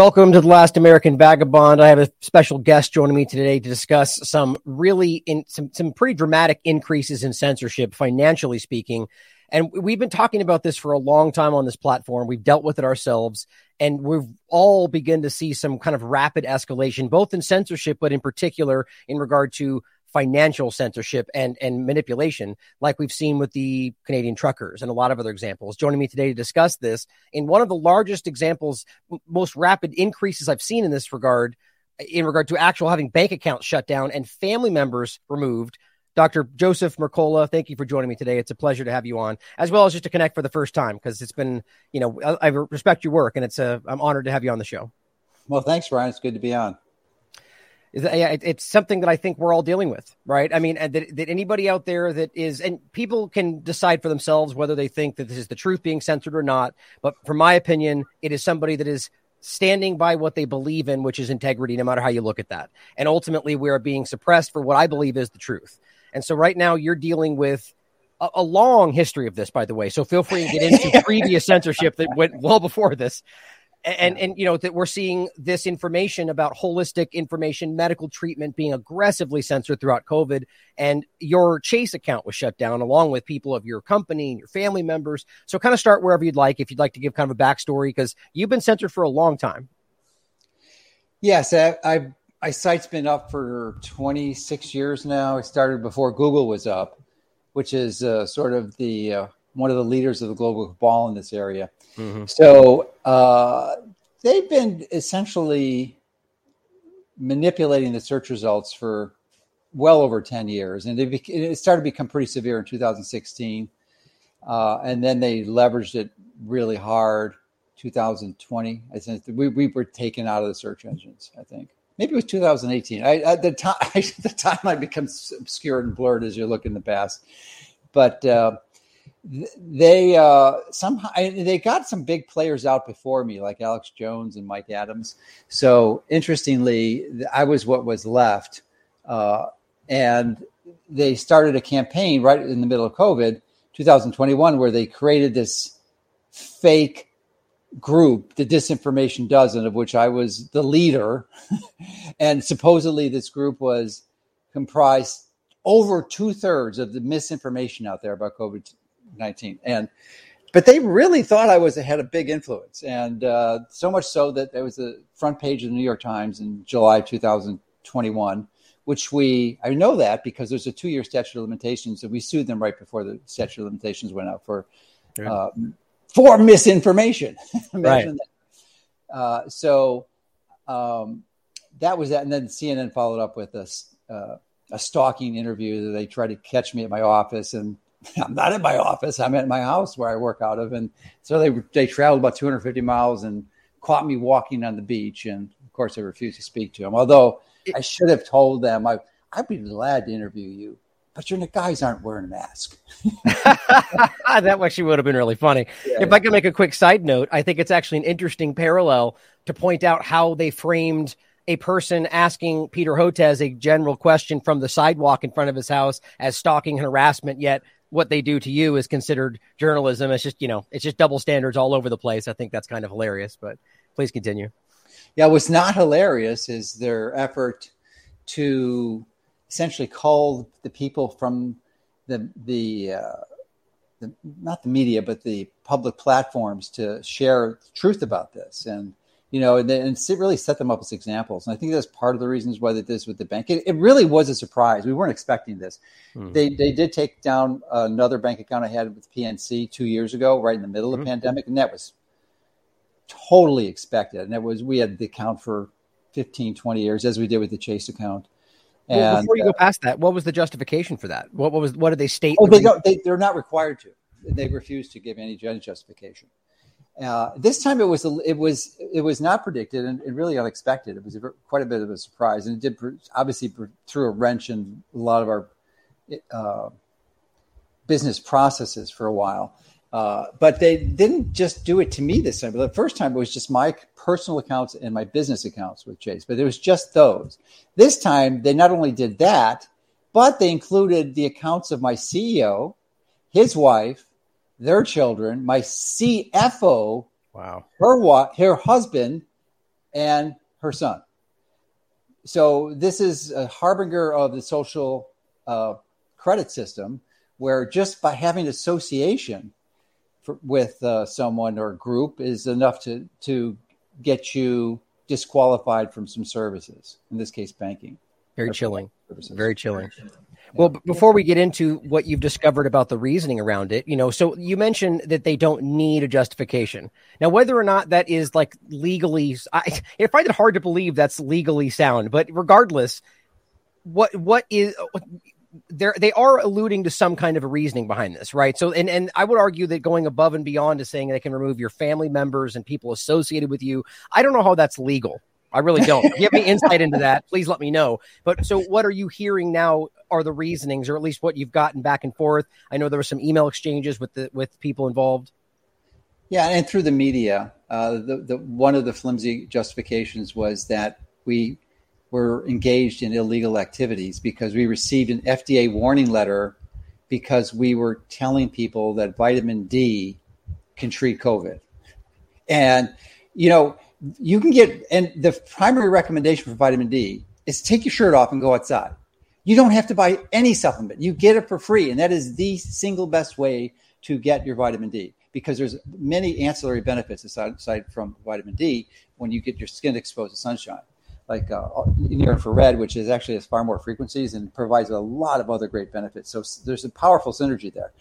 Welcome to the Last American Vagabond. I have a special guest joining me today to discuss some really in some some pretty dramatic increases in censorship, financially speaking. And we've been talking about this for a long time on this platform. We've dealt with it ourselves, and we've all begun to see some kind of rapid escalation, both in censorship, but in particular in regard to financial censorship and, and manipulation, like we've seen with the Canadian truckers and a lot of other examples. Joining me today to discuss this in one of the largest examples, most rapid increases I've seen in this regard, in regard to actual having bank accounts shut down and family members removed. Dr. Joseph Mercola, thank you for joining me today. It's a pleasure to have you on, as well as just to connect for the first time because it's been, you know, I, I respect your work and it's a, I'm honored to have you on the show. Well, thanks, Ryan. It's good to be on it's something that I think we're all dealing with, right? I mean, that, that anybody out there that is, and people can decide for themselves whether they think that this is the truth being censored or not. But from my opinion, it is somebody that is standing by what they believe in, which is integrity, no matter how you look at that. And ultimately, we are being suppressed for what I believe is the truth. And so, right now, you're dealing with a, a long history of this, by the way. So, feel free to get into previous censorship that went well before this and and you know that we're seeing this information about holistic information medical treatment being aggressively censored throughout covid and your chase account was shut down along with people of your company and your family members. So kind of start wherever you'd like if you'd like to give kind of a backstory because you've been censored for a long time. Yes I, I my site's been up for 26 years now. It started before google was up which is uh, sort of the uh, one of the leaders of the global cabal in this area. Mm-hmm. So uh, they've been essentially manipulating the search results for well over 10 years. And it, it started to become pretty severe in 2016. Uh, and then they leveraged it really hard 2020. I think we, we were taken out of the search engines, I think. Maybe it was 2018. I, at the time, the time I become obscured and blurred as you look in the past. But uh, they uh, somehow they got some big players out before me, like Alex Jones and Mike Adams. So interestingly, I was what was left, uh, and they started a campaign right in the middle of COVID, 2021, where they created this fake group, the Disinformation Dozen, of which I was the leader, and supposedly this group was comprised over two thirds of the misinformation out there about COVID 19. And but they really thought I was had a big influence, and uh, so much so that there was a front page of the New York Times in July 2021, which we I know that because there's a two year statute of limitations, and we sued them right before the statute of limitations went out for uh, for misinformation. right. That. Uh, so um, that was that, and then CNN followed up with a, uh, a stalking interview that they tried to catch me at my office and I'm not in my office. I'm at my house where I work out of. And so they they traveled about 250 miles and caught me walking on the beach. And of course, I refused to speak to them. Although I should have told them I I'd be glad to interview you, but your guys aren't wearing a mask. that actually would have been really funny. Yeah, if yeah. I could make a quick side note, I think it's actually an interesting parallel to point out how they framed a person asking Peter Hotez a general question from the sidewalk in front of his house as stalking and harassment, yet what they do to you is considered journalism. It's just, you know, it's just double standards all over the place. I think that's kind of hilarious, but please continue. Yeah, what's not hilarious is their effort to essentially call the people from the the, uh, the not the media but the public platforms to share truth about this and you know, and, and really set them up as examples. And I think that's part of the reasons why they did this with the bank. It, it really was a surprise. We weren't expecting this. Mm-hmm. They they did take down another bank account I had with PNC two years ago, right in the middle of the mm-hmm. pandemic, and that was totally expected. And it was we had the account for 15, 20 years, as we did with the Chase account. And, well, before you go uh, past that, what was the justification for that? What, what was what did they state? Oh, they don't. They, they're not required to. They refuse to give any justification. Uh, this time it was it was it was not predicted and, and really unexpected. It was a, quite a bit of a surprise, and it did obviously threw a wrench in a lot of our uh, business processes for a while. Uh, but they didn't just do it to me this time. But the first time it was just my personal accounts and my business accounts with Chase, but it was just those. This time they not only did that, but they included the accounts of my CEO, his wife, their children, my CFO, wow, her her husband, and her son. So this is a harbinger of the social uh, credit system, where just by having association for, with uh, someone or group is enough to to get you disqualified from some services. In this case, banking. Very chilling. Services. Very chilling. Well, before we get into what you've discovered about the reasoning around it, you know, so you mentioned that they don't need a justification. Now, whether or not that is like legally, I, I find it hard to believe that's legally sound. But regardless, what what is they're they are alluding to some kind of a reasoning behind this, right? So, and and I would argue that going above and beyond to saying they can remove your family members and people associated with you, I don't know how that's legal. I really don't. Give me insight into that, please let me know. But so, what are you hearing now? Are the reasonings, or at least what you've gotten back and forth? I know there were some email exchanges with the with people involved. Yeah, and through the media, uh, the the one of the flimsy justifications was that we were engaged in illegal activities because we received an FDA warning letter because we were telling people that vitamin D can treat COVID. And, you know, you can get, and the primary recommendation for vitamin D is take your shirt off and go outside. You don't have to buy any supplement. You get it for free. And that is the single best way to get your vitamin D because there's many ancillary benefits aside, aside from vitamin D when you get your skin exposed to sunshine like uh, near infrared, which is actually has far more frequencies and provides a lot of other great benefits. So there's a powerful synergy there.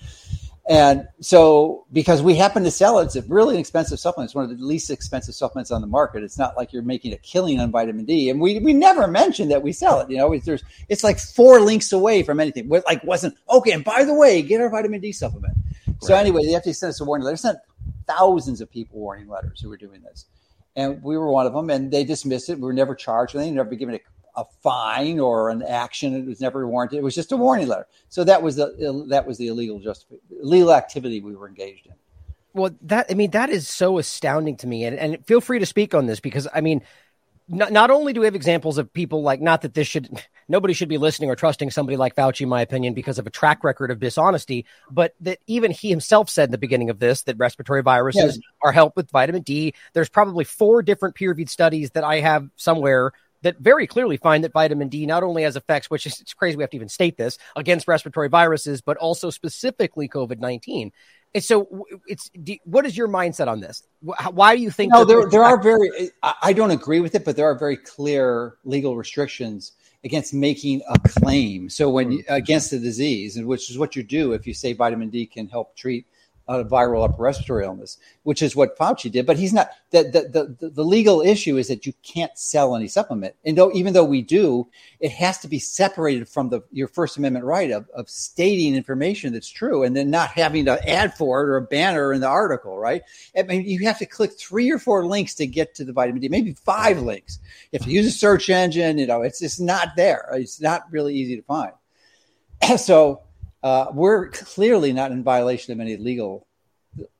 And so, because we happen to sell it, it's a really inexpensive supplement. It's one of the least expensive supplements on the market. It's not like you're making a killing on vitamin D. And we, we never mentioned that we sell it. You know, it's, there's, it's like four links away from anything. We're like, wasn't, okay, and by the way, get our vitamin D supplement. Right. So, anyway, the FDA sent us a warning letter. Sent thousands of people warning letters who were doing this and we were one of them. And they dismissed it. We were never charged with anything, never given a, a fine or an action. It was never warranted. It was just a warning letter. So that was the that was the illegal just illegal activity we were engaged in. Well, that I mean that is so astounding to me, and and feel free to speak on this because I mean not, not only do we have examples of people like not that this should nobody should be listening or trusting somebody like Fauci, in my opinion, because of a track record of dishonesty, but that even he himself said in the beginning of this that respiratory viruses yes. are helped with vitamin D. There's probably four different peer reviewed studies that I have somewhere that very clearly find that vitamin D not only has effects, which is it's crazy we have to even state this, against respiratory viruses, but also specifically COVID 19. And so, it's what is your mindset on this? Why do you think? No, there, there are very. I don't agree with it, but there are very clear legal restrictions against making a claim. So when hmm. you, against the disease, and which is what you do if you say vitamin D can help treat a viral upper respiratory illness, which is what Fauci did. But he's not. The, the, the, the legal issue is that you can't sell any supplement. And though, even though we do, it has to be separated from the your First Amendment right of, of stating information that's true and then not having to ad for it or a banner in the article, right? I mean, you have to click three or four links to get to the vitamin D, maybe five links. If you use a search engine, you know, it's just not there. It's not really easy to find. so uh, we're clearly not in violation of any legal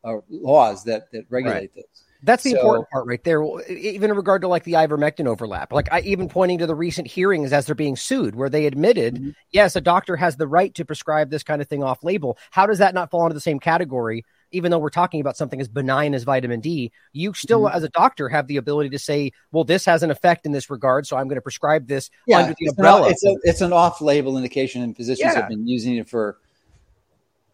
uh, laws that that regulate right. this. That's the so, important part right there. Even in regard to like the ivermectin overlap, like I even pointing to the recent hearings as they're being sued, where they admitted, mm-hmm. yes, a doctor has the right to prescribe this kind of thing off label. How does that not fall into the same category? Even though we're talking about something as benign as vitamin D, you still, mm-hmm. as a doctor, have the ability to say, "Well, this has an effect in this regard, so I'm going to prescribe this yeah, under the it's umbrella." An, it's, a, it's an off-label indication, and physicians yeah. have been using it for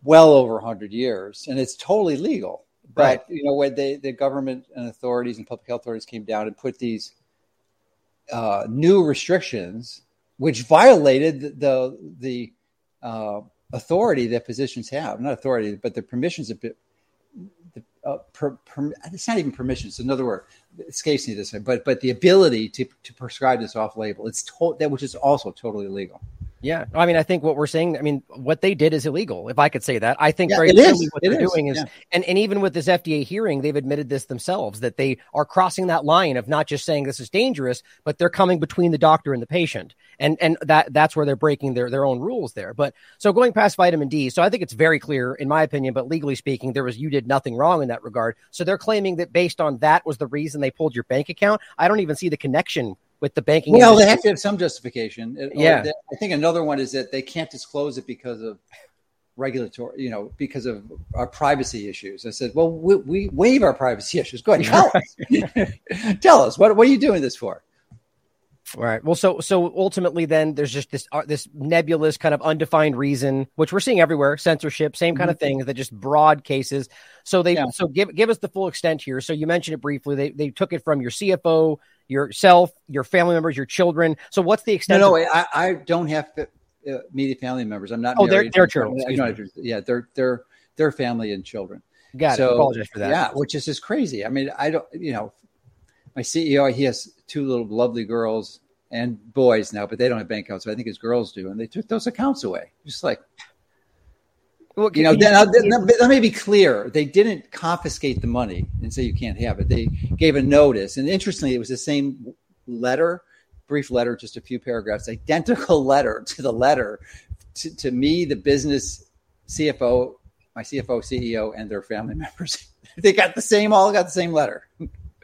well over 100 years, and it's totally legal. But you know, when they, the government and authorities and public health authorities came down and put these uh, new restrictions, which violated the the, the uh, authority that physicians have, not authority, but the permissions of the, uh, per, per, it's not even permission. It's another word. Escapes me this way, but but the ability to, to prescribe this off label. It's to, that which is also totally illegal. Yeah, I mean, I think what we're saying, I mean, what they did is illegal. If I could say that, I think yeah, very clearly what it they're is. doing is, yeah. and and even with this FDA hearing, they've admitted this themselves that they are crossing that line of not just saying this is dangerous, but they're coming between the doctor and the patient, and and that that's where they're breaking their their own rules there. But so going past vitamin D, so I think it's very clear, in my opinion, but legally speaking, there was you did nothing wrong in that regard. So they're claiming that based on that was the reason they pulled your bank account. I don't even see the connection with the banking. Well, industry. they have to have some justification. Yeah, I think another one is that they can't disclose it because of regulatory, you know, because of our privacy issues. I said, well, we, we waive our privacy issues. Go ahead, tell us. tell us what what are you doing this for? All right. Well, so so ultimately, then there's just this uh, this nebulous kind of undefined reason, which we're seeing everywhere: censorship, same kind mm-hmm. of things, that just broad cases. So they yeah. so give give us the full extent here. So you mentioned it briefly. They they took it from your CFO, yourself, your family members, your children. So what's the extent? No, no, of- I, I don't have uh, immediate family members. I'm not. Oh, married. they're, they're children. Yeah, they're they're they're family and children. Got so, it. Apologize for that. Yeah, which is just crazy. I mean, I don't. You know, my CEO, he has two little lovely girls and boys now, but they don't have bank accounts. So I think his girls do, and they took those accounts away. Just like, well, you know, you, uh, then, then, let me be clear: they didn't confiscate the money and say you can't have it. They gave a notice, and interestingly, it was the same letter, brief letter, just a few paragraphs, identical letter to the letter to, to me, the business CFO, my CFO, CEO, and their family members. they got the same, all got the same letter.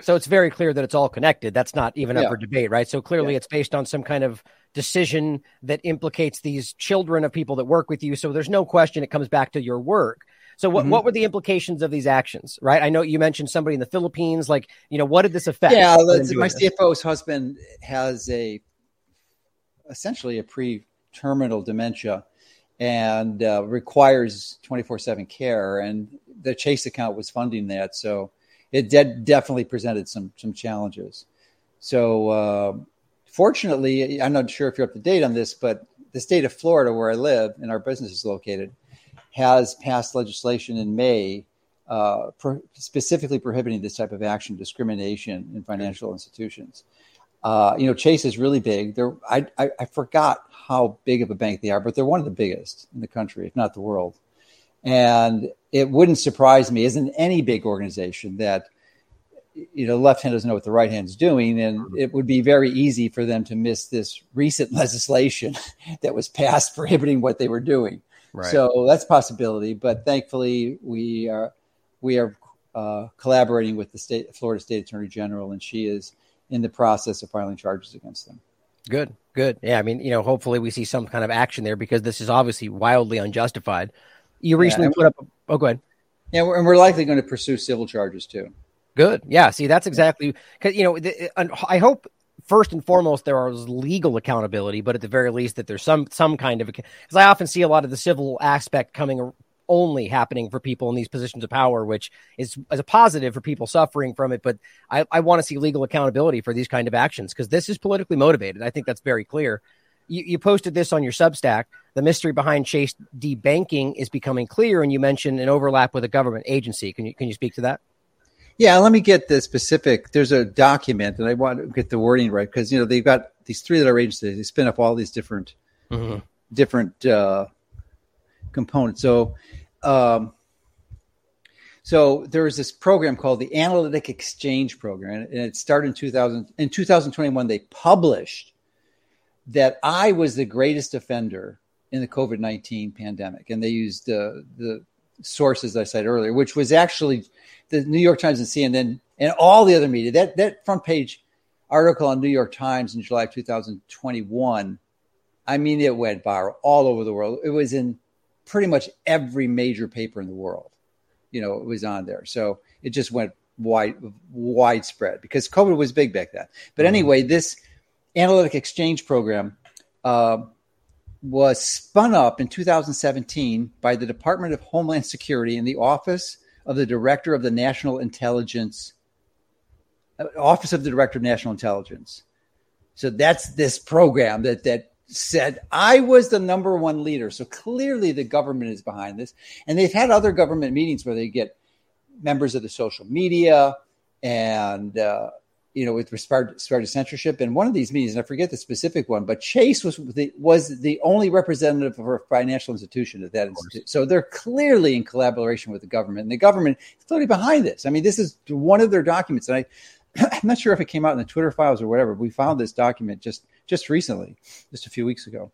So it's very clear that it's all connected. That's not even yeah. up for debate, right? So clearly yeah. it's based on some kind of decision that implicates these children of people that work with you. So there's no question it comes back to your work. So what, mm-hmm. what were the implications of these actions, right? I know you mentioned somebody in the Philippines. Like, you know, what did this affect? Yeah, my this? CFO's husband has a essentially a pre-terminal dementia and uh, requires 24/7 care and the Chase account was funding that. So it de- definitely presented some some challenges. So uh, fortunately, I'm not sure if you're up to date on this, but the state of Florida, where I live and our business is located, has passed legislation in May uh, pro- specifically prohibiting this type of action, discrimination in financial institutions. Uh, you know, Chase is really big. They're, I, I, I, forgot how big of a bank they are, but they're one of the biggest in the country, if not the world. And it wouldn't surprise me, as in any big organization, that you know the left hand doesn't know what the right hand is doing, and mm-hmm. it would be very easy for them to miss this recent legislation that was passed prohibiting what they were doing. Right. So that's a possibility, but thankfully we are we are uh, collaborating with the state Florida State Attorney General, and she is in the process of filing charges against them. Good, good. Yeah, I mean, you know, hopefully we see some kind of action there because this is obviously wildly unjustified. You recently yeah, put up. Oh, go ahead. Yeah, and we're likely going to pursue civil charges too. Good. Yeah. See, that's exactly because you know the, I hope first and foremost there is legal accountability, but at the very least that there's some some kind of because I often see a lot of the civil aspect coming only happening for people in these positions of power, which is as a positive for people suffering from it. But I, I want to see legal accountability for these kind of actions because this is politically motivated. I think that's very clear you, you posted this on your Substack. The mystery behind Chase debanking is becoming clear, and you mentioned an overlap with a government agency. Can you can you speak to that? Yeah, let me get the specific. There's a document, and I want to get the wording right because you know they've got these three letter agencies. They spin up all these different mm-hmm. different uh, components. So, um, so there was this program called the Analytic Exchange Program, and it started in 2000. In 2021, they published that I was the greatest offender in the COVID 19 pandemic. And they used uh, the sources I said earlier, which was actually the New York Times and CNN and all the other media. That, that front page article on New York Times in July of 2021, I mean, it went viral all over the world. It was in pretty much every major paper in the world. You know, it was on there. So it just went wide, widespread because COVID was big back then. But mm-hmm. anyway, this analytic exchange program uh, was spun up in 2017 by the Department of Homeland Security in the Office of the Director of the National Intelligence, uh, Office of the Director of National Intelligence. So that's this program that that said I was the number one leader. So clearly the government is behind this, and they've had other government meetings where they get members of the social media and uh, you know, with respect to censorship. And one of these meetings, and I forget the specific one, but Chase was the was the only representative of a financial institution at that institute. So they're clearly in collaboration with the government, and the government is clearly behind this. I mean, this is one of their documents, and I. I'm not sure if it came out in the Twitter files or whatever. we found this document just just recently, just a few weeks ago.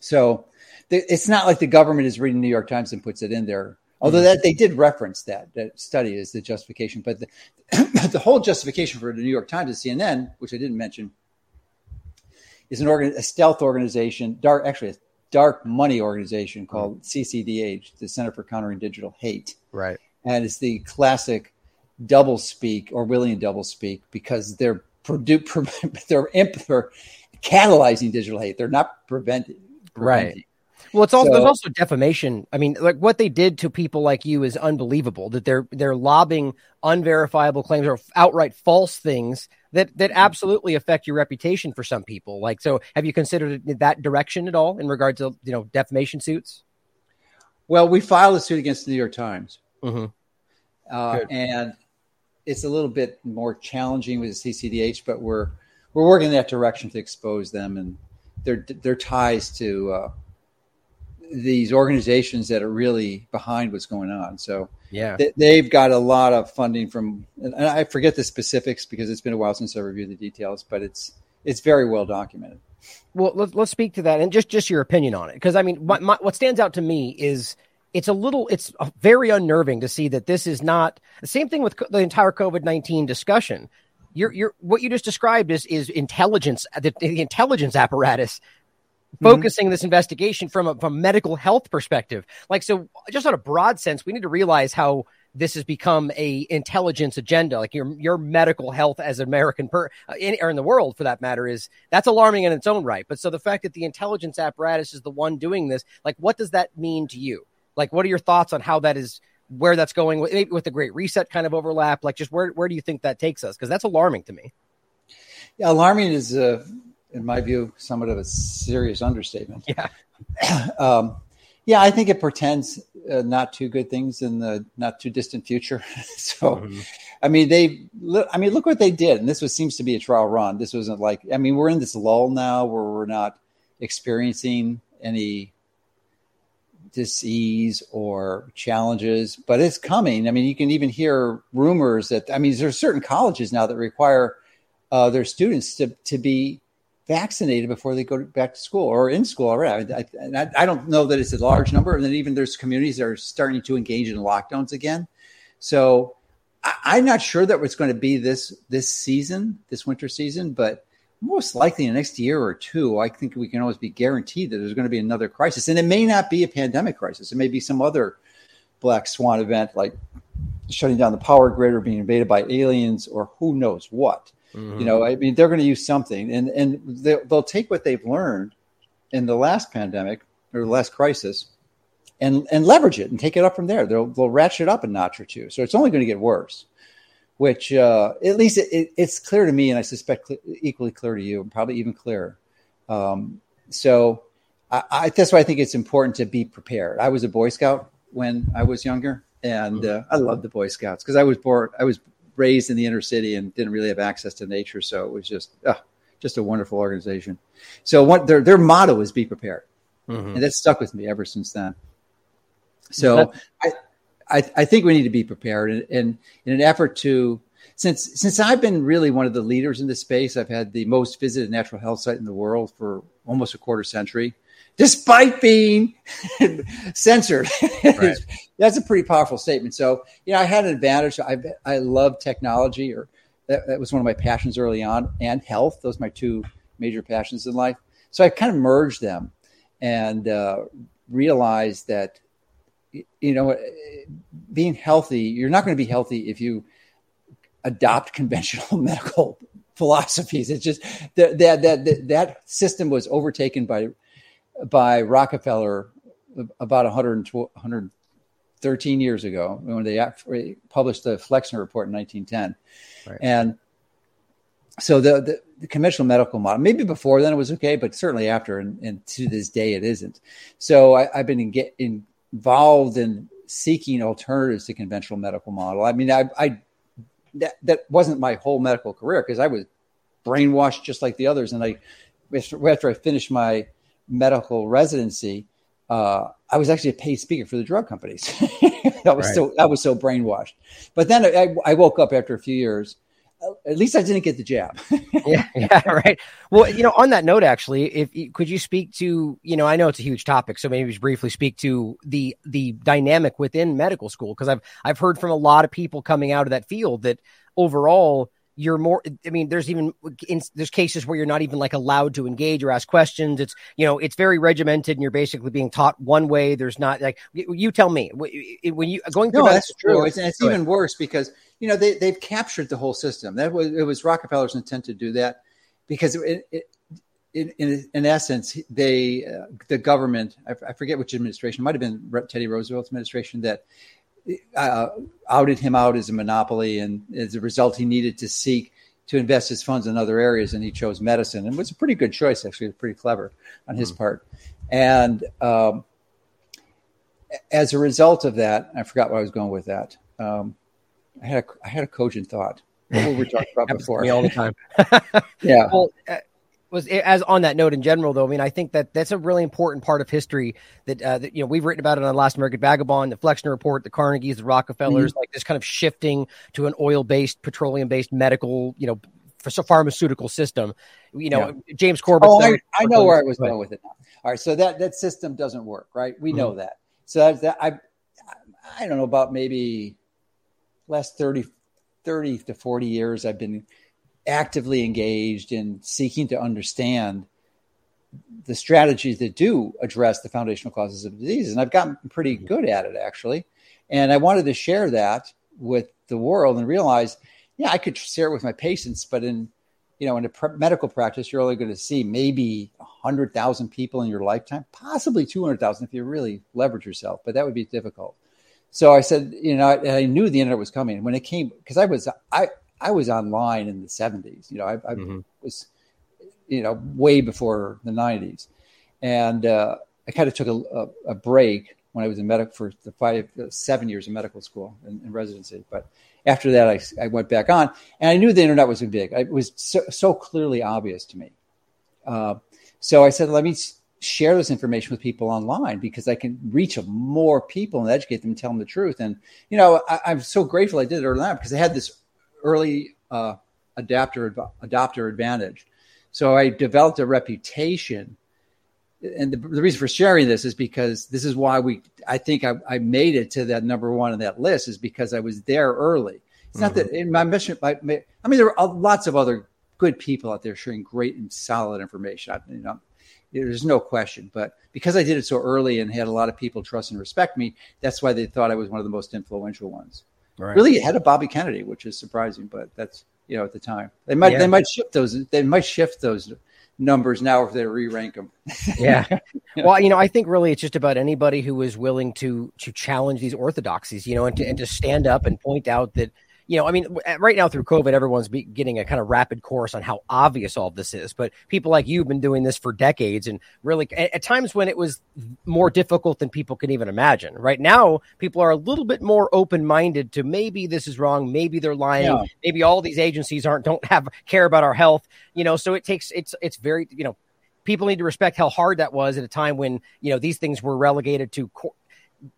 So it's not like the government is reading New York Times and puts it in there Although mm-hmm. that they did reference that that study as the justification, but the, the whole justification for the New York Times and CNN, which I didn't mention, is an organ, a stealth organization, dark actually a dark money organization called CCDH, the Center for Countering Digital Hate. Right. And it's the classic double speak Orwellian double speak because they're produ- they're, imp- they're catalyzing digital hate. They're not preventing. preventing. Right. Well, it's also so, there's also defamation. I mean, like what they did to people like you is unbelievable. That they're they're lobbing unverifiable claims or outright false things that that absolutely affect your reputation for some people. Like, so have you considered that direction at all in regard to you know defamation suits? Well, we filed a suit against the New York Times, mm-hmm. uh, and it's a little bit more challenging with the CCDH, but we're we're working in that direction to expose them and their their ties to uh, these organizations that are really behind what's going on. So yeah, they, have got a lot of funding from, and I forget the specifics because it's been a while since I reviewed the details, but it's it's very well documented. Well, let's let's speak to that and just just your opinion on it because I mean, my, my, what stands out to me is it's a little it's very unnerving to see that this is not the same thing with the entire covid-19 discussion you're, you're what you just described is is intelligence the, the intelligence apparatus. Focusing mm-hmm. this investigation from a from a medical health perspective like so just on a broad sense we need to realize how this has become a intelligence agenda like your your medical health as an american per uh, in, or in the world for that matter is that's alarming in its own right but so the fact that the intelligence apparatus is the one doing this like what does that mean to you like, what are your thoughts on how that is, where that's going, maybe with the Great Reset kind of overlap? Like, just where where do you think that takes us? Because that's alarming to me. Yeah, alarming is, uh, in my view, somewhat of a serious understatement. Yeah. um, yeah, I think it portends uh, not too good things in the not too distant future. so, mm-hmm. I mean, they, I mean, look what they did, and this was seems to be a trial run. This wasn't like, I mean, we're in this lull now where we're not experiencing any disease or challenges, but it's coming. I mean, you can even hear rumors that I mean, there's certain colleges now that require uh, their students to to be vaccinated before they go back to school or in school already. I, I, I, don't know that it's a large number, and then even there's communities that are starting to engage in lockdowns again. So I, am not sure that it's going to be this this season, this winter season, but most likely in the next year or two, I think we can always be guaranteed that there's going to be another crisis. And it may not be a pandemic crisis. It may be some other black swan event like shutting down the power grid or being invaded by aliens or who knows what. Mm-hmm. You know, I mean, they're going to use something and, and they'll, they'll take what they've learned in the last pandemic or the last crisis and, and leverage it and take it up from there. They'll, they'll ratchet it up a notch or two. So it's only going to get worse which uh, at least it, it, it's clear to me, and I suspect cl- equally clear to you, and probably even clearer. Um, so I, I, that's why I think it's important to be prepared. I was a Boy Scout when I was younger, and uh, I loved the Boy Scouts because I was born, I was raised in the inner city and didn't really have access to nature, so it was just uh, just a wonderful organization. So what their their motto is "Be prepared," mm-hmm. and that stuck with me ever since then. So I I, I think we need to be prepared and, and in an effort to since since I've been really one of the leaders in this space, I've had the most visited natural health site in the world for almost a quarter century, despite being censored. Right. That's a pretty powerful statement. So, you know, I had an advantage. I I love technology, or that, that was one of my passions early on, and health. Those are my two major passions in life. So I kind of merged them and uh, realized that you know, being healthy, you're not going to be healthy if you adopt conventional medical philosophies. It's just that that that that system was overtaken by by Rockefeller about 100, 113 years ago when they published the Flexner Report in 1910, right. and so the, the, the conventional medical model maybe before then it was okay, but certainly after and, and to this day it isn't. So I, have been in, in involved in seeking alternatives to conventional medical model. I mean, I, I that, that wasn't my whole medical career because I was brainwashed just like the others. And I, after I finished my medical residency, uh, I was actually a paid speaker for the drug companies. that was right. so I was so brainwashed. But then I, I woke up after a few years at least I didn't get the jab. yeah, yeah, right. Well, you know, on that note, actually, if could you speak to, you know, I know it's a huge topic, so maybe just briefly speak to the the dynamic within medical school because I've I've heard from a lot of people coming out of that field that overall you're more i mean there's even in, there's cases where you're not even like allowed to engage or ask questions. It's you know it's very regimented and you're basically being taught one way. There's not like you tell me when you going through no, that's true. it's, it's even worse because you know they, they've captured the whole system. That was it was rockefeller's intent to do that because it, it in, in, in, essence, they uh, the government I, I, forget which administration might have been Teddy Roosevelt's administration that uh, outed him out as a monopoly, and as a result, he needed to seek to invest his funds in other areas, and he chose medicine, and it was a pretty good choice. Actually, it was pretty clever on his mm-hmm. part, and um, as a result of that, I forgot where I was going with that. Um, I had a I had a cogent thought. What were we talking about before? Me all the time. yeah. Well, uh, was as on that note in general though i mean i think that that's a really important part of history that, uh, that you know we've written about it on last american vagabond the flexner report the carnegies the rockefellers mm-hmm. like this kind of shifting to an oil-based petroleum-based medical you know for pharmaceutical system you know yeah. james corbett oh, I, I, know where i was going with it now all right so that that system doesn't work right we mm-hmm. know that so that i i don't know about maybe last 30 30 to 40 years i've been actively engaged in seeking to understand the strategies that do address the foundational causes of disease. And I've gotten pretty mm-hmm. good at it, actually. And I wanted to share that with the world and realize, yeah, I could share it with my patients, but in you know, in a medical practice, you're only going to see maybe 100,000 people in your lifetime, possibly 200,000 if you really leverage yourself, but that would be difficult. So I said, you know, I, I knew the internet was coming. And when it came, because I was, I, I was online in the 70s. You know, I, I mm-hmm. was, you know, way before the 90s. And uh, I kind of took a, a, a, break when I was in medical for the five, uh, seven years of medical school and, and, residency. But after that, I, I went back on and I knew the internet was big. It was so, so clearly obvious to me. Uh, so I said, let me share this information with people online because I can reach more people and educate them and tell them the truth. And, you know, I, am so grateful I did it early on because I had this early uh, adapter adopter advantage. So I developed a reputation, and the, the, reason for sharing this is because this is why we. I think I, I, made it to that number one on that list is because I was there early. It's mm-hmm. not that mm-hmm. in my mission. I, I mean, there are lots of other good people out there sharing great and solid information. I, you know, there's no question. But because I did it so early and had a lot of people trust and respect me, that's why they thought I was one of the most influential ones right. really ahead of Bobby Kennedy, which is surprising, but that's you know at the time they might yeah. they might shift those they might shift those numbers now if they re-rank them. yeah. Well, you know, I think really it's just about anybody who is willing to to challenge these orthodoxies, you know, and to, and to stand up and point out that you know, I mean, right now through COVID, everyone's getting a kind of rapid course on how obvious all this is. But people like you have been doing this for decades, and really at, at times when it was more difficult than people can even imagine. Right now, people are a little bit more open minded to maybe this is wrong, maybe they're lying, yeah. maybe all these agencies aren't don't have care about our health. You know, so it takes it's it's very you know people need to respect how hard that was at a time when you know these things were relegated to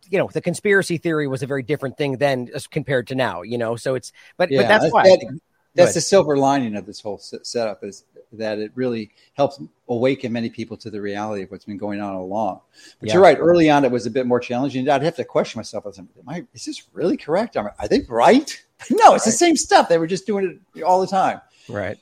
you know the conspiracy theory was a very different thing then as uh, compared to now you know so it's but yeah, but that's why that, that's the silver lining of this whole setup is that it really helps awaken many people to the reality of what's been going on all along. But yeah. you're right. Early on, it was a bit more challenging. I'd have to question myself. Am I, is this really correct? Are they right? No, it's right. the same stuff. They were just doing it all the time. Right.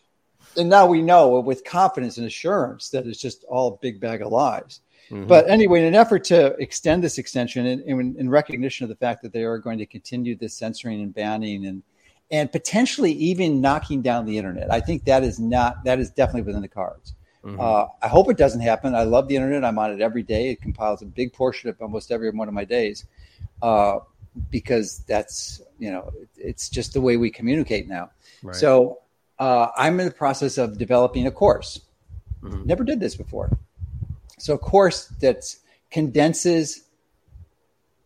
And now we know with confidence and assurance that it's just all a big bag of lies. Mm-hmm. But anyway, in an effort to extend this extension in, in, in, recognition of the fact that they are going to continue this censoring and banning and and potentially even knocking down the internet, I think that is not that is definitely within the cards. Mm-hmm. Uh, I hope it doesn't happen. I love the internet. I'm on it every day. It compiles a big portion of almost every one of my days uh, because that's you know it's just the way we communicate now. Right. So uh, I'm in the process of developing a course. Mm-hmm. Never did this before. So a course that condenses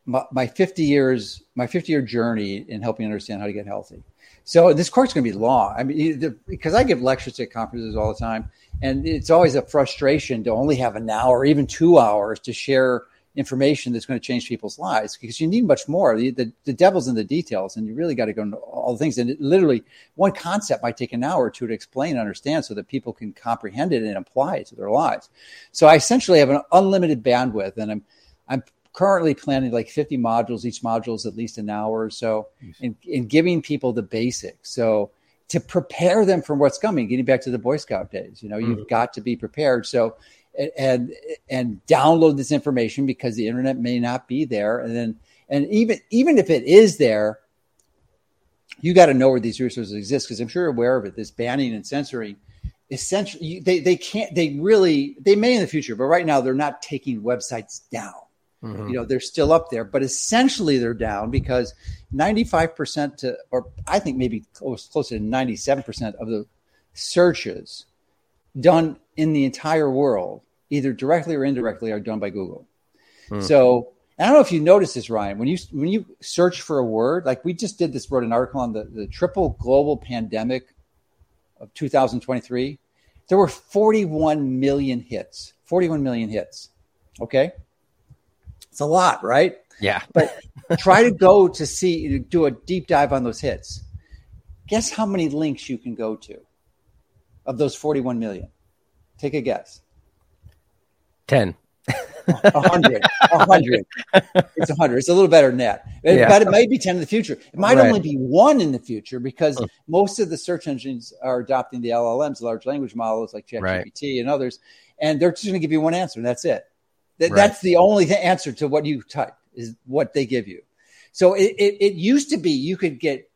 my, my 50 years, my 50 year journey in helping understand how to get healthy. So this course is going to be long. I mean, the, because I give lectures at conferences all the time, and it's always a frustration to only have an hour, even two hours, to share information that's going to change people's lives because you need much more. The, the, the devil's in the details, and you really got to go into all the things. And it, literally, one concept might take an hour or two to explain and understand so that people can comprehend it and apply it to their lives. So I essentially have an unlimited bandwidth, and I'm I'm currently planning like 50 modules. Each module is at least an hour or so, in, in giving people the basics. So to prepare them for what's coming. Getting back to the Boy Scout days, you know, mm-hmm. you've got to be prepared. So and and download this information because the internet may not be there, and then and even even if it is there, you got to know where these resources exist because I'm sure you're aware of it. This banning and censoring, essentially, they they can't they really they may in the future, but right now they're not taking websites down. Mm-hmm. You know, they're still up there, but essentially they're down because 95% to, or I think maybe close, closer to 97% of the searches done in the entire world, either directly or indirectly, are done by Google. Mm-hmm. So I don't know if you noticed this, Ryan. When you when you search for a word, like we just did this, wrote an article on the, the triple global pandemic of 2023. There were 41 million hits. 41 million hits. Okay. It's a lot, right? Yeah. but try to go to see, do a deep dive on those hits. Guess how many links you can go to of those 41 million? Take a guess. 10. A hundred, a hundred. It's a hundred. It's a little better than that, yeah. but it might be ten in the future. It might right. only be one in the future because oh. most of the search engines are adopting the LLMs, large language models like ChatGPT right. and others, and they're just going to give you one answer, and that's it. That, right. That's the only answer to what you type is what they give you. So it, it, it used to be you could get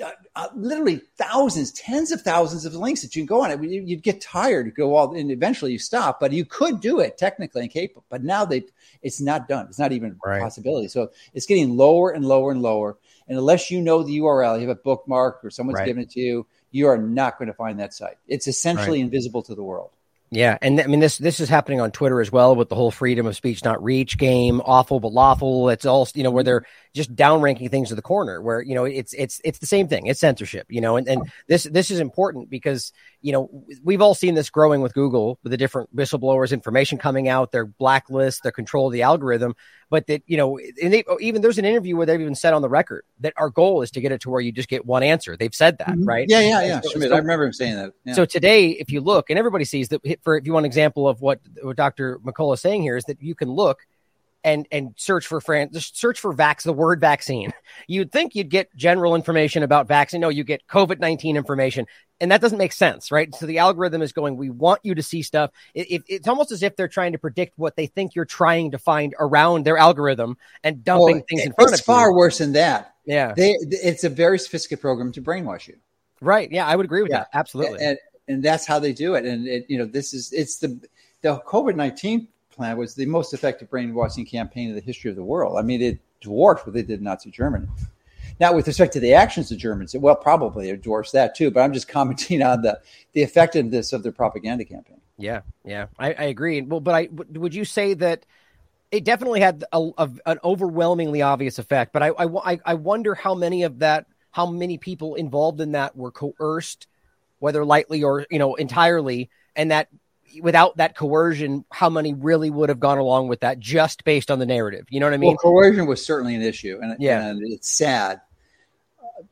uh, uh, literally thousands, tens of thousands of links that you can go on it. You'd get tired, you go all, and eventually you stop. But you could do it technically and capable. But now they, it's not done. It's not even right. a possibility. So it's getting lower and lower and lower. And unless you know the URL, you have a bookmark or someone's right. given it to you, you are not going to find that site. It's essentially right. invisible to the world. Yeah, and I mean this this is happening on Twitter as well with the whole freedom of speech not reach game, awful but lawful. It's all you know where they're just downranking things to the corner. Where you know it's it's it's the same thing. It's censorship. You know, and and this this is important because you know we've all seen this growing with Google with the different whistleblowers, information coming out, their blacklist, their control of the algorithm. But that you know they, even there's an interview where they've even said on the record that our goal is to get it to where you just get one answer. They've said that mm-hmm. right? Yeah yeah yeah. so, so, i remember him saying that. Yeah. so today if you look and everybody sees that for if you want an example of what, what dr mccullough is saying here is that you can look and and search for France, just search for vax the word vaccine. You'd think you'd get general information about vaccine. No, you get COVID nineteen information, and that doesn't make sense, right? So the algorithm is going. We want you to see stuff. It, it, it's almost as if they're trying to predict what they think you're trying to find around their algorithm and dumping well, things in front of you. It's far worse than that. Yeah, they, it's a very sophisticated program to brainwash you. Right. Yeah, I would agree with yeah. that. Absolutely. And, and that's how they do it. And it, you know, this is it's the the COVID nineteen plan was the most effective brainwashing campaign in the history of the world. I mean, it dwarfed what they did in Nazi Germany. Now, with respect to the actions of Germans, well, probably it dwarfs that too. But I'm just commenting on the the effectiveness of their propaganda campaign. Yeah, yeah, I, I agree. Well, but I would you say that it definitely had a, a, an overwhelmingly obvious effect. But I, I I wonder how many of that, how many people involved in that were coerced, whether lightly or you know entirely, and that without that coercion, how many really would have gone along with that just based on the narrative? You know what I mean? Well, coercion was certainly an issue, and yeah, and it's sad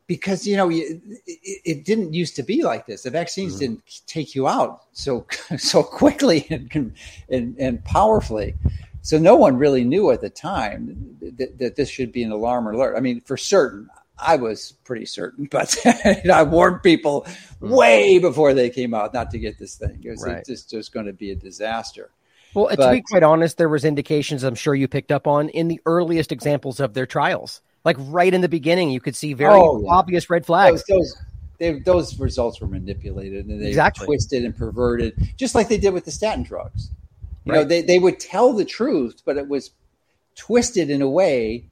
because you know it, it, didn't used to be like this. The vaccines mm-hmm. didn't take you out so so quickly and, and and powerfully. So no one really knew at the time that, that this should be an alarm or alert. I mean, for certain, I was pretty certain, but I warned people mm-hmm. way before they came out not to get this thing. It was right. just, just going to be a disaster. Well, but, to be quite honest, there was indications I'm sure you picked up on in the earliest examples of their trials. Like right in the beginning, you could see very oh, yeah. obvious red flags. Those, those, they, those, results were manipulated and they exactly. twisted and perverted, just like they did with the statin drugs. You right. know, they, they would tell the truth, but it was twisted in a way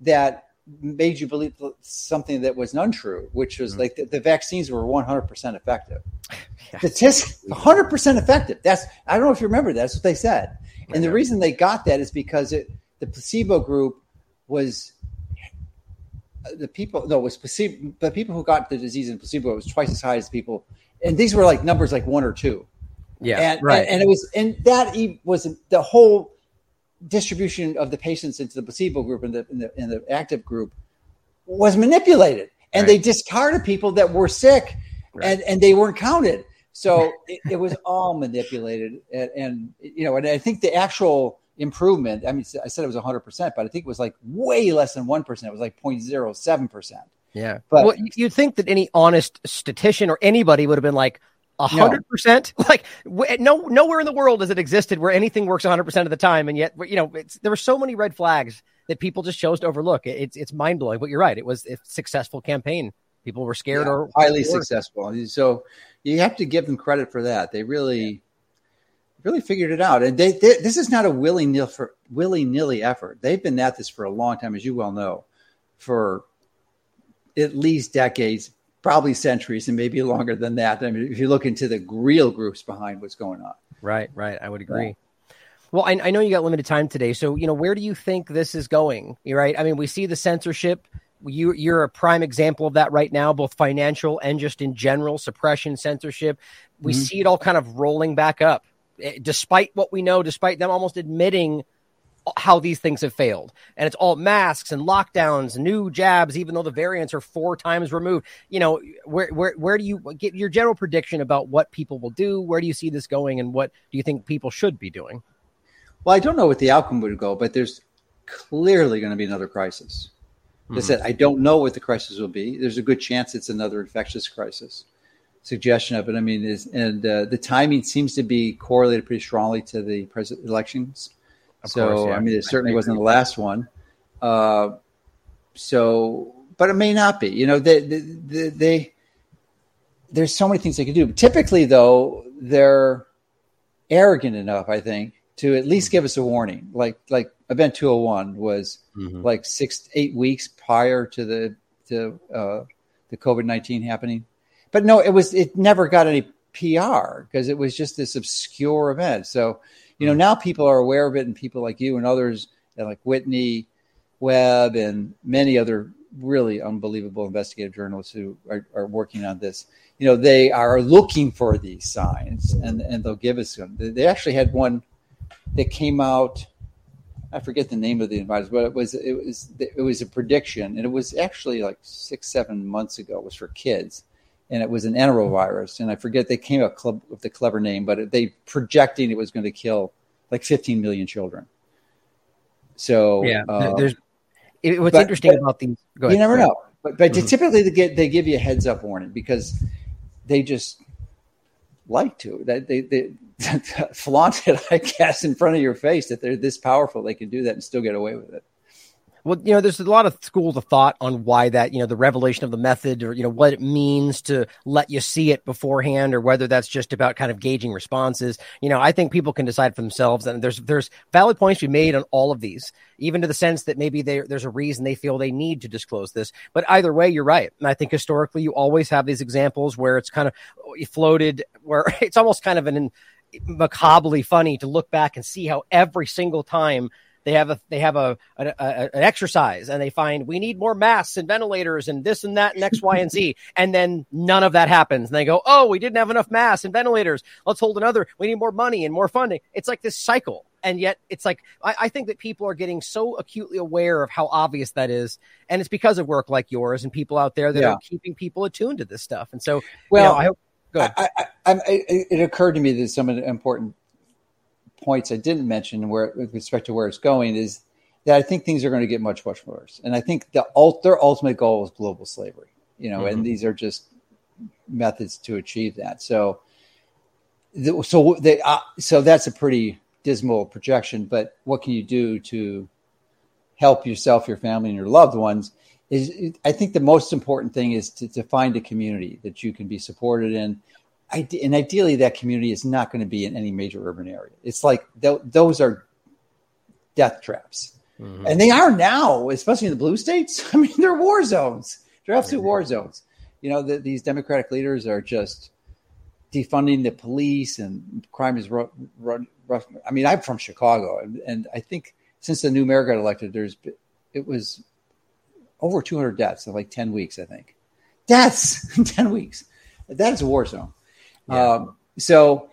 that made you believe something that was untrue, which was mm-hmm. like the, the, vaccines were 100% effective. test 100% effective. That's I don't know if you remember that. That's what they said. And the reason they got that is because it the placebo group was the people no it was placebo the people who got the disease in placebo was twice as high as people and these were like numbers like one or two yeah and, right and, and it was and that was the whole distribution of the patients into the placebo group and the, in the, in the active group was manipulated and right. they discarded people that were sick right. and, and they weren't counted so it, it, was all manipulated and, and, you know and i think the actual improvement i mean i said it was 100% but i think it was like way less than 1% it was like 0.07% Yeah. But well, you'd think that any honest statistician or anybody would have been like, hundred percent. Like eh, no, nowhere in the world has it existed where anything works hundred percent of the time, and yet you know there were so many red flags that people just chose to overlook. It's it's mind blowing. But you're right; it was a successful campaign. People were scared yeah, or highly or, successful. So you have to give them credit for that. They really, yeah. really figured it out. And they, they, this is not a willy nilly for willy nilly effort. They've been at this for a long time, as you well know, for at least decades, probably centuries, and maybe longer than that. I mean, if you look into the real groups behind what's going on. Right, right. I would agree. Yeah. Well, I, I, know you got limited time today, so you know where do you think this is going? You're right. I mean, we see the censorship. You, you're a prime example of that right now, both financial and just in general suppression, censorship. We mm-hmm. see it all kind of rolling back up, eh, despite what we know, despite them almost admitting how these things have failed. And it's all masks and lockdowns, new jabs, even though the variants are four times removed. You know, where where where do you get your general prediction about what people will do? Where do you see this going, and what do you think people should be doing? Well, I don't know what the outcome would go, but there's clearly going to be another crisis. Mm-hmm. I said I don't know what the crisis will be. There's a good chance it's another infectious crisis. Suggestion of it. I mean, is and uh, the timing seems to be correlated pretty strongly to the president elections of so course, yeah. I mean, it certainly wasn't the last one. Uh, so, but it may not be. You know, they, they, they, there's so many things they can do. Typically, though, they're arrogant enough, I think, to at least give us a warning. Like like Event 201 was mm-hmm. like six eight weeks prior to the to uh, the COVID 19 happening. But no, it was it never got any PR because it was just this obscure event. So you know, now people are aware of it, and people like you and others, and like Whitney Webb and many other really unbelievable investigative journalists who are, are, working on this. You know, they are looking for these signs, and and they'll give us them. They actually had one that came out. I forget the name of the advisor, but it was it was it was a prediction, and it was actually like six seven months ago. It was for kids, and it was an enterovirus. And I forget they came up with the clever name, but they projecting it was going to kill like 15 million children. So yeah, uh, there's it, what's but, interesting but about these. Ahead, you never know, but but mm-hmm. typically they get they give you a heads up warning because they just like to they they, they flaunt it, I guess, in front of your face that they're this powerful. They can do that and still get away with it. Well, you know, there's a lot of schools of thought on why that, you know, the revelation of the method or, you know, what it means to let you see it beforehand or whether that's just about kind of gauging responses. You know, I think people can decide for themselves and there's, there's valid points be made on all of these, even to the sense that maybe they, there's a reason they feel they need to disclose this. But either way, you're right. And I think historically you always have these examples where it's kind of floated, where it's almost kind of an macabrely funny to look back and see how every single time they have a they have a, a, a, an exercise and they find we need more masks and ventilators and this and that and X, Y, and Z. And then none of that happens. And they go, Oh, we didn't have enough masks and ventilators. Let's hold another. We need more money and more funding. It's like this cycle. And yet it's like I, I think that people are getting so acutely aware of how obvious that is. And it's because of work like yours and people out there that yeah. are keeping people attuned to this stuff. And so well you know, I hope I, I, I, it occurred to me that some important points I didn't mention where with respect to where it's going is that I think things are going to get much much worse, and I think the their ultimate goal is global slavery. You know, mm-hmm. and these are just methods to achieve that. So, so they uh, so that's a pretty dismal projection. But what can you do to help yourself, your family, and your loved ones? Is I think the most important thing is to, to find a community that you can be supported in and ideally that community is not going to be in any major urban area. It's like th- those are death traps. Mm-hmm. And they are now, especially in the blue states. I mean, they're war zones. They're absolute mm-hmm. war zones. You know, the, these Democratic leaders are just defunding the police and crime is rough. I mean, I'm from Chicago, and, and I think since the new mayor got elected, there's it was over 200 deaths in like 10 weeks. I think deaths in 10 weeks. That is a war zone. Yeah. Um, so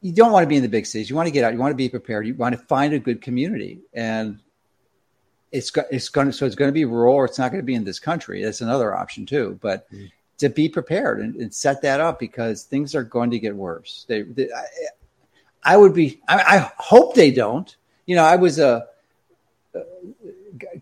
you don't want to be in the big cities. You want to get out. You want to be prepared. You want to find a good community, and it's it's going to so it's going to be rural. Or it's not going to be in this country. That's another option too. But mm. to be prepared and, and, set that up because things are going to get worse. They, they I, I, would be. I, I, hope they don't. You know, I was a. Uh,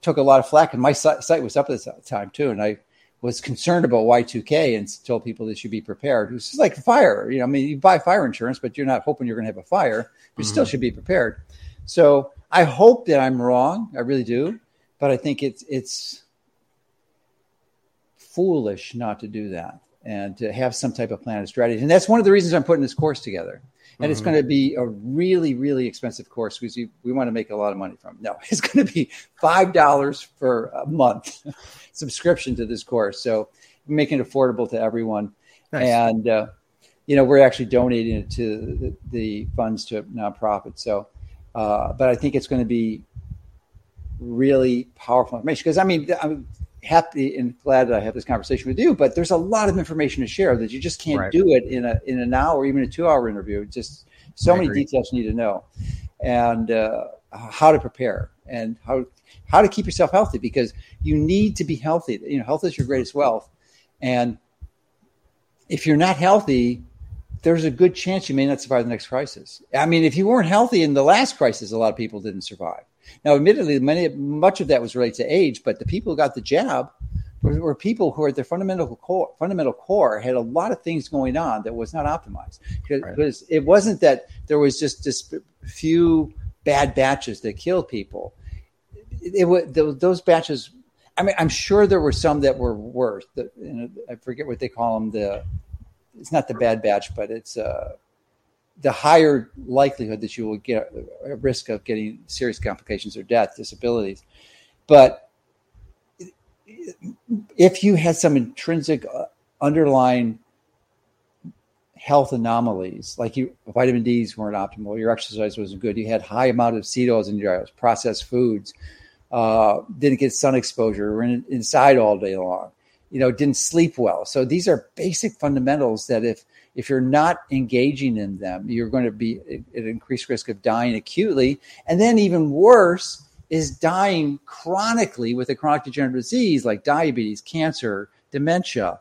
took a lot of flack, and my site was up at the time too, and I was concerned about Y2K and told people they should be prepared. It's like fire. You know, I mean, you buy fire insurance, but you're not hoping you're going to have a fire. You mm-hmm. still should be prepared. So I hope that I'm wrong. I really do, but I think it's it's foolish not to do that and to have some type of plan and strategy. And that's one of the reasons I'm putting this course together. And mm-hmm. it's going to be a really, really expensive course because we, we want to make a lot of money from. It. No, it's going to be five dollars for a month subscription to this course. So making it affordable to everyone. Nice. And uh, you know, we're actually donating it to the, the funds to nonprofits. So, uh, but I think it's going to be really powerful information because I mean, I mean happy and glad that I have this conversation with you, but there's a lot of information to share that you just can't right. do it in a in an hour or even a two hour interview. Just so I many agree. details you need to know, and uh, how to prepare and how how to keep yourself healthy because you need to be healthy. You know, health is your greatest wealth, and if you're not healthy, there's a good chance you may not survive the next crisis. I mean, if you weren't healthy in the last crisis, a lot of people didn't survive. Now, admittedly, many much of that was related to age, but the people who got the jab were, were people who, at their fundamental core, fundamental core, had a lot of things going on that was not optimized because right. it wasn't that there was just this few bad batches that killed people. It, it, those batches. I mean, I'm sure there were some that were worse. The, you know, I forget what they call them. The it's not the bad batch, but it's uh, the higher likelihood that you will get a risk of getting serious complications or death, disabilities. But if you had some intrinsic uh, underlying health anomalies, like you vitamin D's weren't optimal, your exercise wasn't good, you had high amount of seed in your processed foods, uh, didn't get sun exposure, were in, inside all day long, you know, didn't sleep well. So these are basic fundamentals that if if you're not engaging in them, you're going to be at increased risk of dying acutely. And then, even worse, is dying chronically with a chronic degenerative disease like diabetes, cancer, dementia,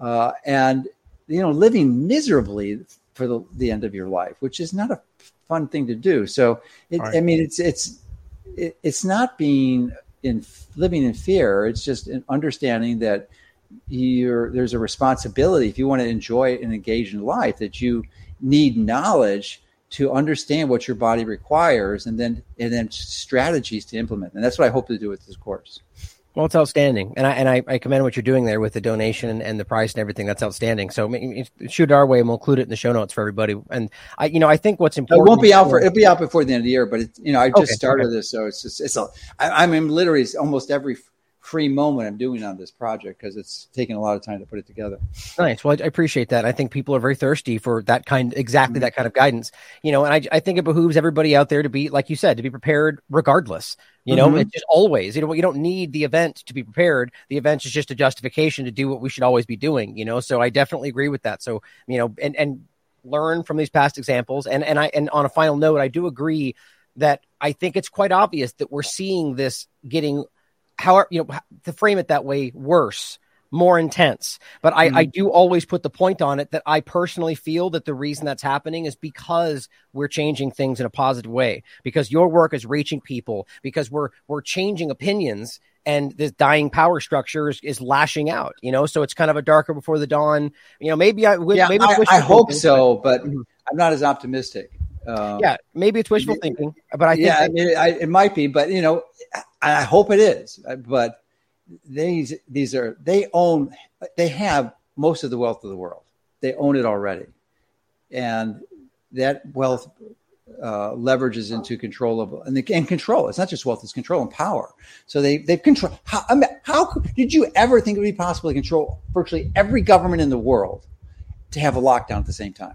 uh, and you know, living miserably for the, the end of your life, which is not a fun thing to do. So, it, right. I mean, it's it's it, it's not being in living in fear. It's just an understanding that there's a responsibility if you want to enjoy and engage in life that you need knowledge to understand what your body requires and then and then strategies to implement and that's what i hope to do with this course well, it's outstanding, and I and I, I, commend what you're doing there with the donation and the price and everything. That's outstanding. So shoot our way, and we'll include it in the show notes for everybody. And I, you know, I think what's important. It won't be out for. It'll be out before the end of the year, but it's you know, I just okay, started okay. this, so it's just it's a. I, I'm literally almost every free moment I'm doing on this project because it's taken a lot of time to put it together. Nice. Well, I, appreciate that. I think people are very thirsty for that kind, exactly mm-hmm. that kind of guidance. You know, and I, I think it behooves everybody out there to be, like you said, to be prepared regardless. You know, mm-hmm. it's just always, you know, you don't need the event to be prepared. The event is just a justification to do what we should always be doing, you know? So I definitely agree with that. So, you know, and, and learn from these past examples. And, and I, and on a final note, I do agree that I think it's quite obvious that we're seeing this getting however, you know, to frame it that way, worse, more intense. But I, mm-hmm. I do always put the point on it that I personally feel that the reason that's happening is because we're changing things in a positive way, because your work is reaching people, because we're we're changing opinions and this dying power structure is, is lashing out, you know, so it's kind of a darker before the dawn. You know, maybe I yeah, maybe I, I hope so, but mm-hmm. I'm not as optimistic. Uh, yeah, maybe it's wishful thinking, but I think yeah, that- I, it might be. But you know, I hope it is, but these these are they own they have most of the wealth of the world. They own it already, and that wealth uh, leverages into controllable and, and control. It's not just wealth; it's control and power. So they they control. How, I mean, how did you ever think it would be possible to control virtually every government in the world to have a lockdown at the same time?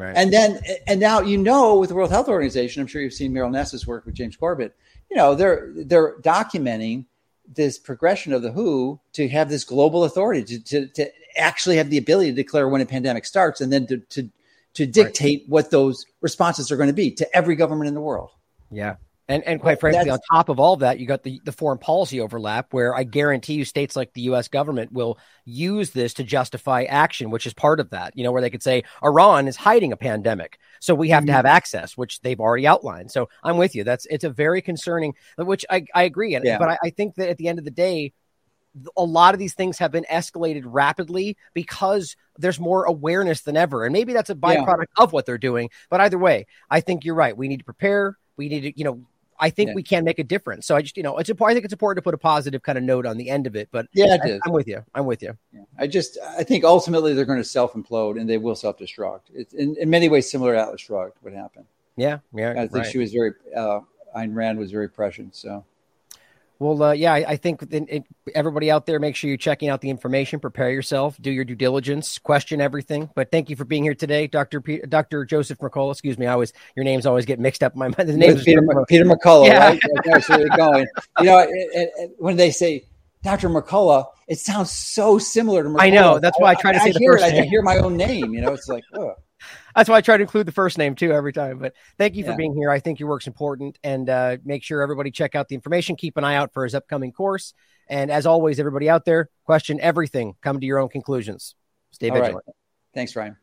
Right. And then and now you know with the World Health Organization, I'm sure you've seen Meryl Nass's work with James Corbett you know they're they're documenting this progression of the WHO to have this global authority to, to, to actually have the ability to declare when a pandemic starts and then to to, to dictate right. what those responses are going to be to every government in the world. Yeah. And, and quite frankly, That's, on top of all that, you got the, the foreign policy overlap where I guarantee you states like the US government will use this to justify action, which is part of that, you know, where they could say Iran is hiding a pandemic. So we have mm-hmm. to have access, which they've already outlined. So I'm with you. That's it's a very concerning, which I, I agree. Yeah. But I, I think that at the end of the day, a lot of these things have been escalated rapidly because there's more awareness than ever. And maybe that's a byproduct yeah. of what they're doing. But either way, I think you're right. We need to prepare. We need to, you know, I think yeah. we can make a difference. So I just, you know, it's important. I think it's important to put a positive kind of note on the end of it. But yeah, I, am with you. I'm with you. Yeah. I just, I think ultimately they're going to self implode and they will self destruct. It's in, in many ways similar to Atlas Shrugged would happen. Yeah, yeah. I think right. she was very, uh, Ayn Rand was very prescient. So well, uh, yeah, I, I think it, it, everybody out there, make sure you're checking out the information, prepare yourself, do your due diligence, question everything. But thank you for being here today, Doctor P- Doctor Joseph McCullough. Excuse me, I always your names always get mixed up in my mind. The name Peter, Peter Mercola, yeah. right? That's where you're going. You know, it, when they say Dr. McCullough, it sounds so similar to Mercola. I know. That's why I, I try to I, say I the first name. I hear my own name. You know, it's like, oh. That's why I try to include the first name too every time. But thank you for being here. I think your work's important, and uh, make sure everybody check out the information. Keep an eye out for his upcoming course. And as always, everybody out there, question everything. Come to your own conclusions. Stay All vigilant. Right. Thanks, Ryan.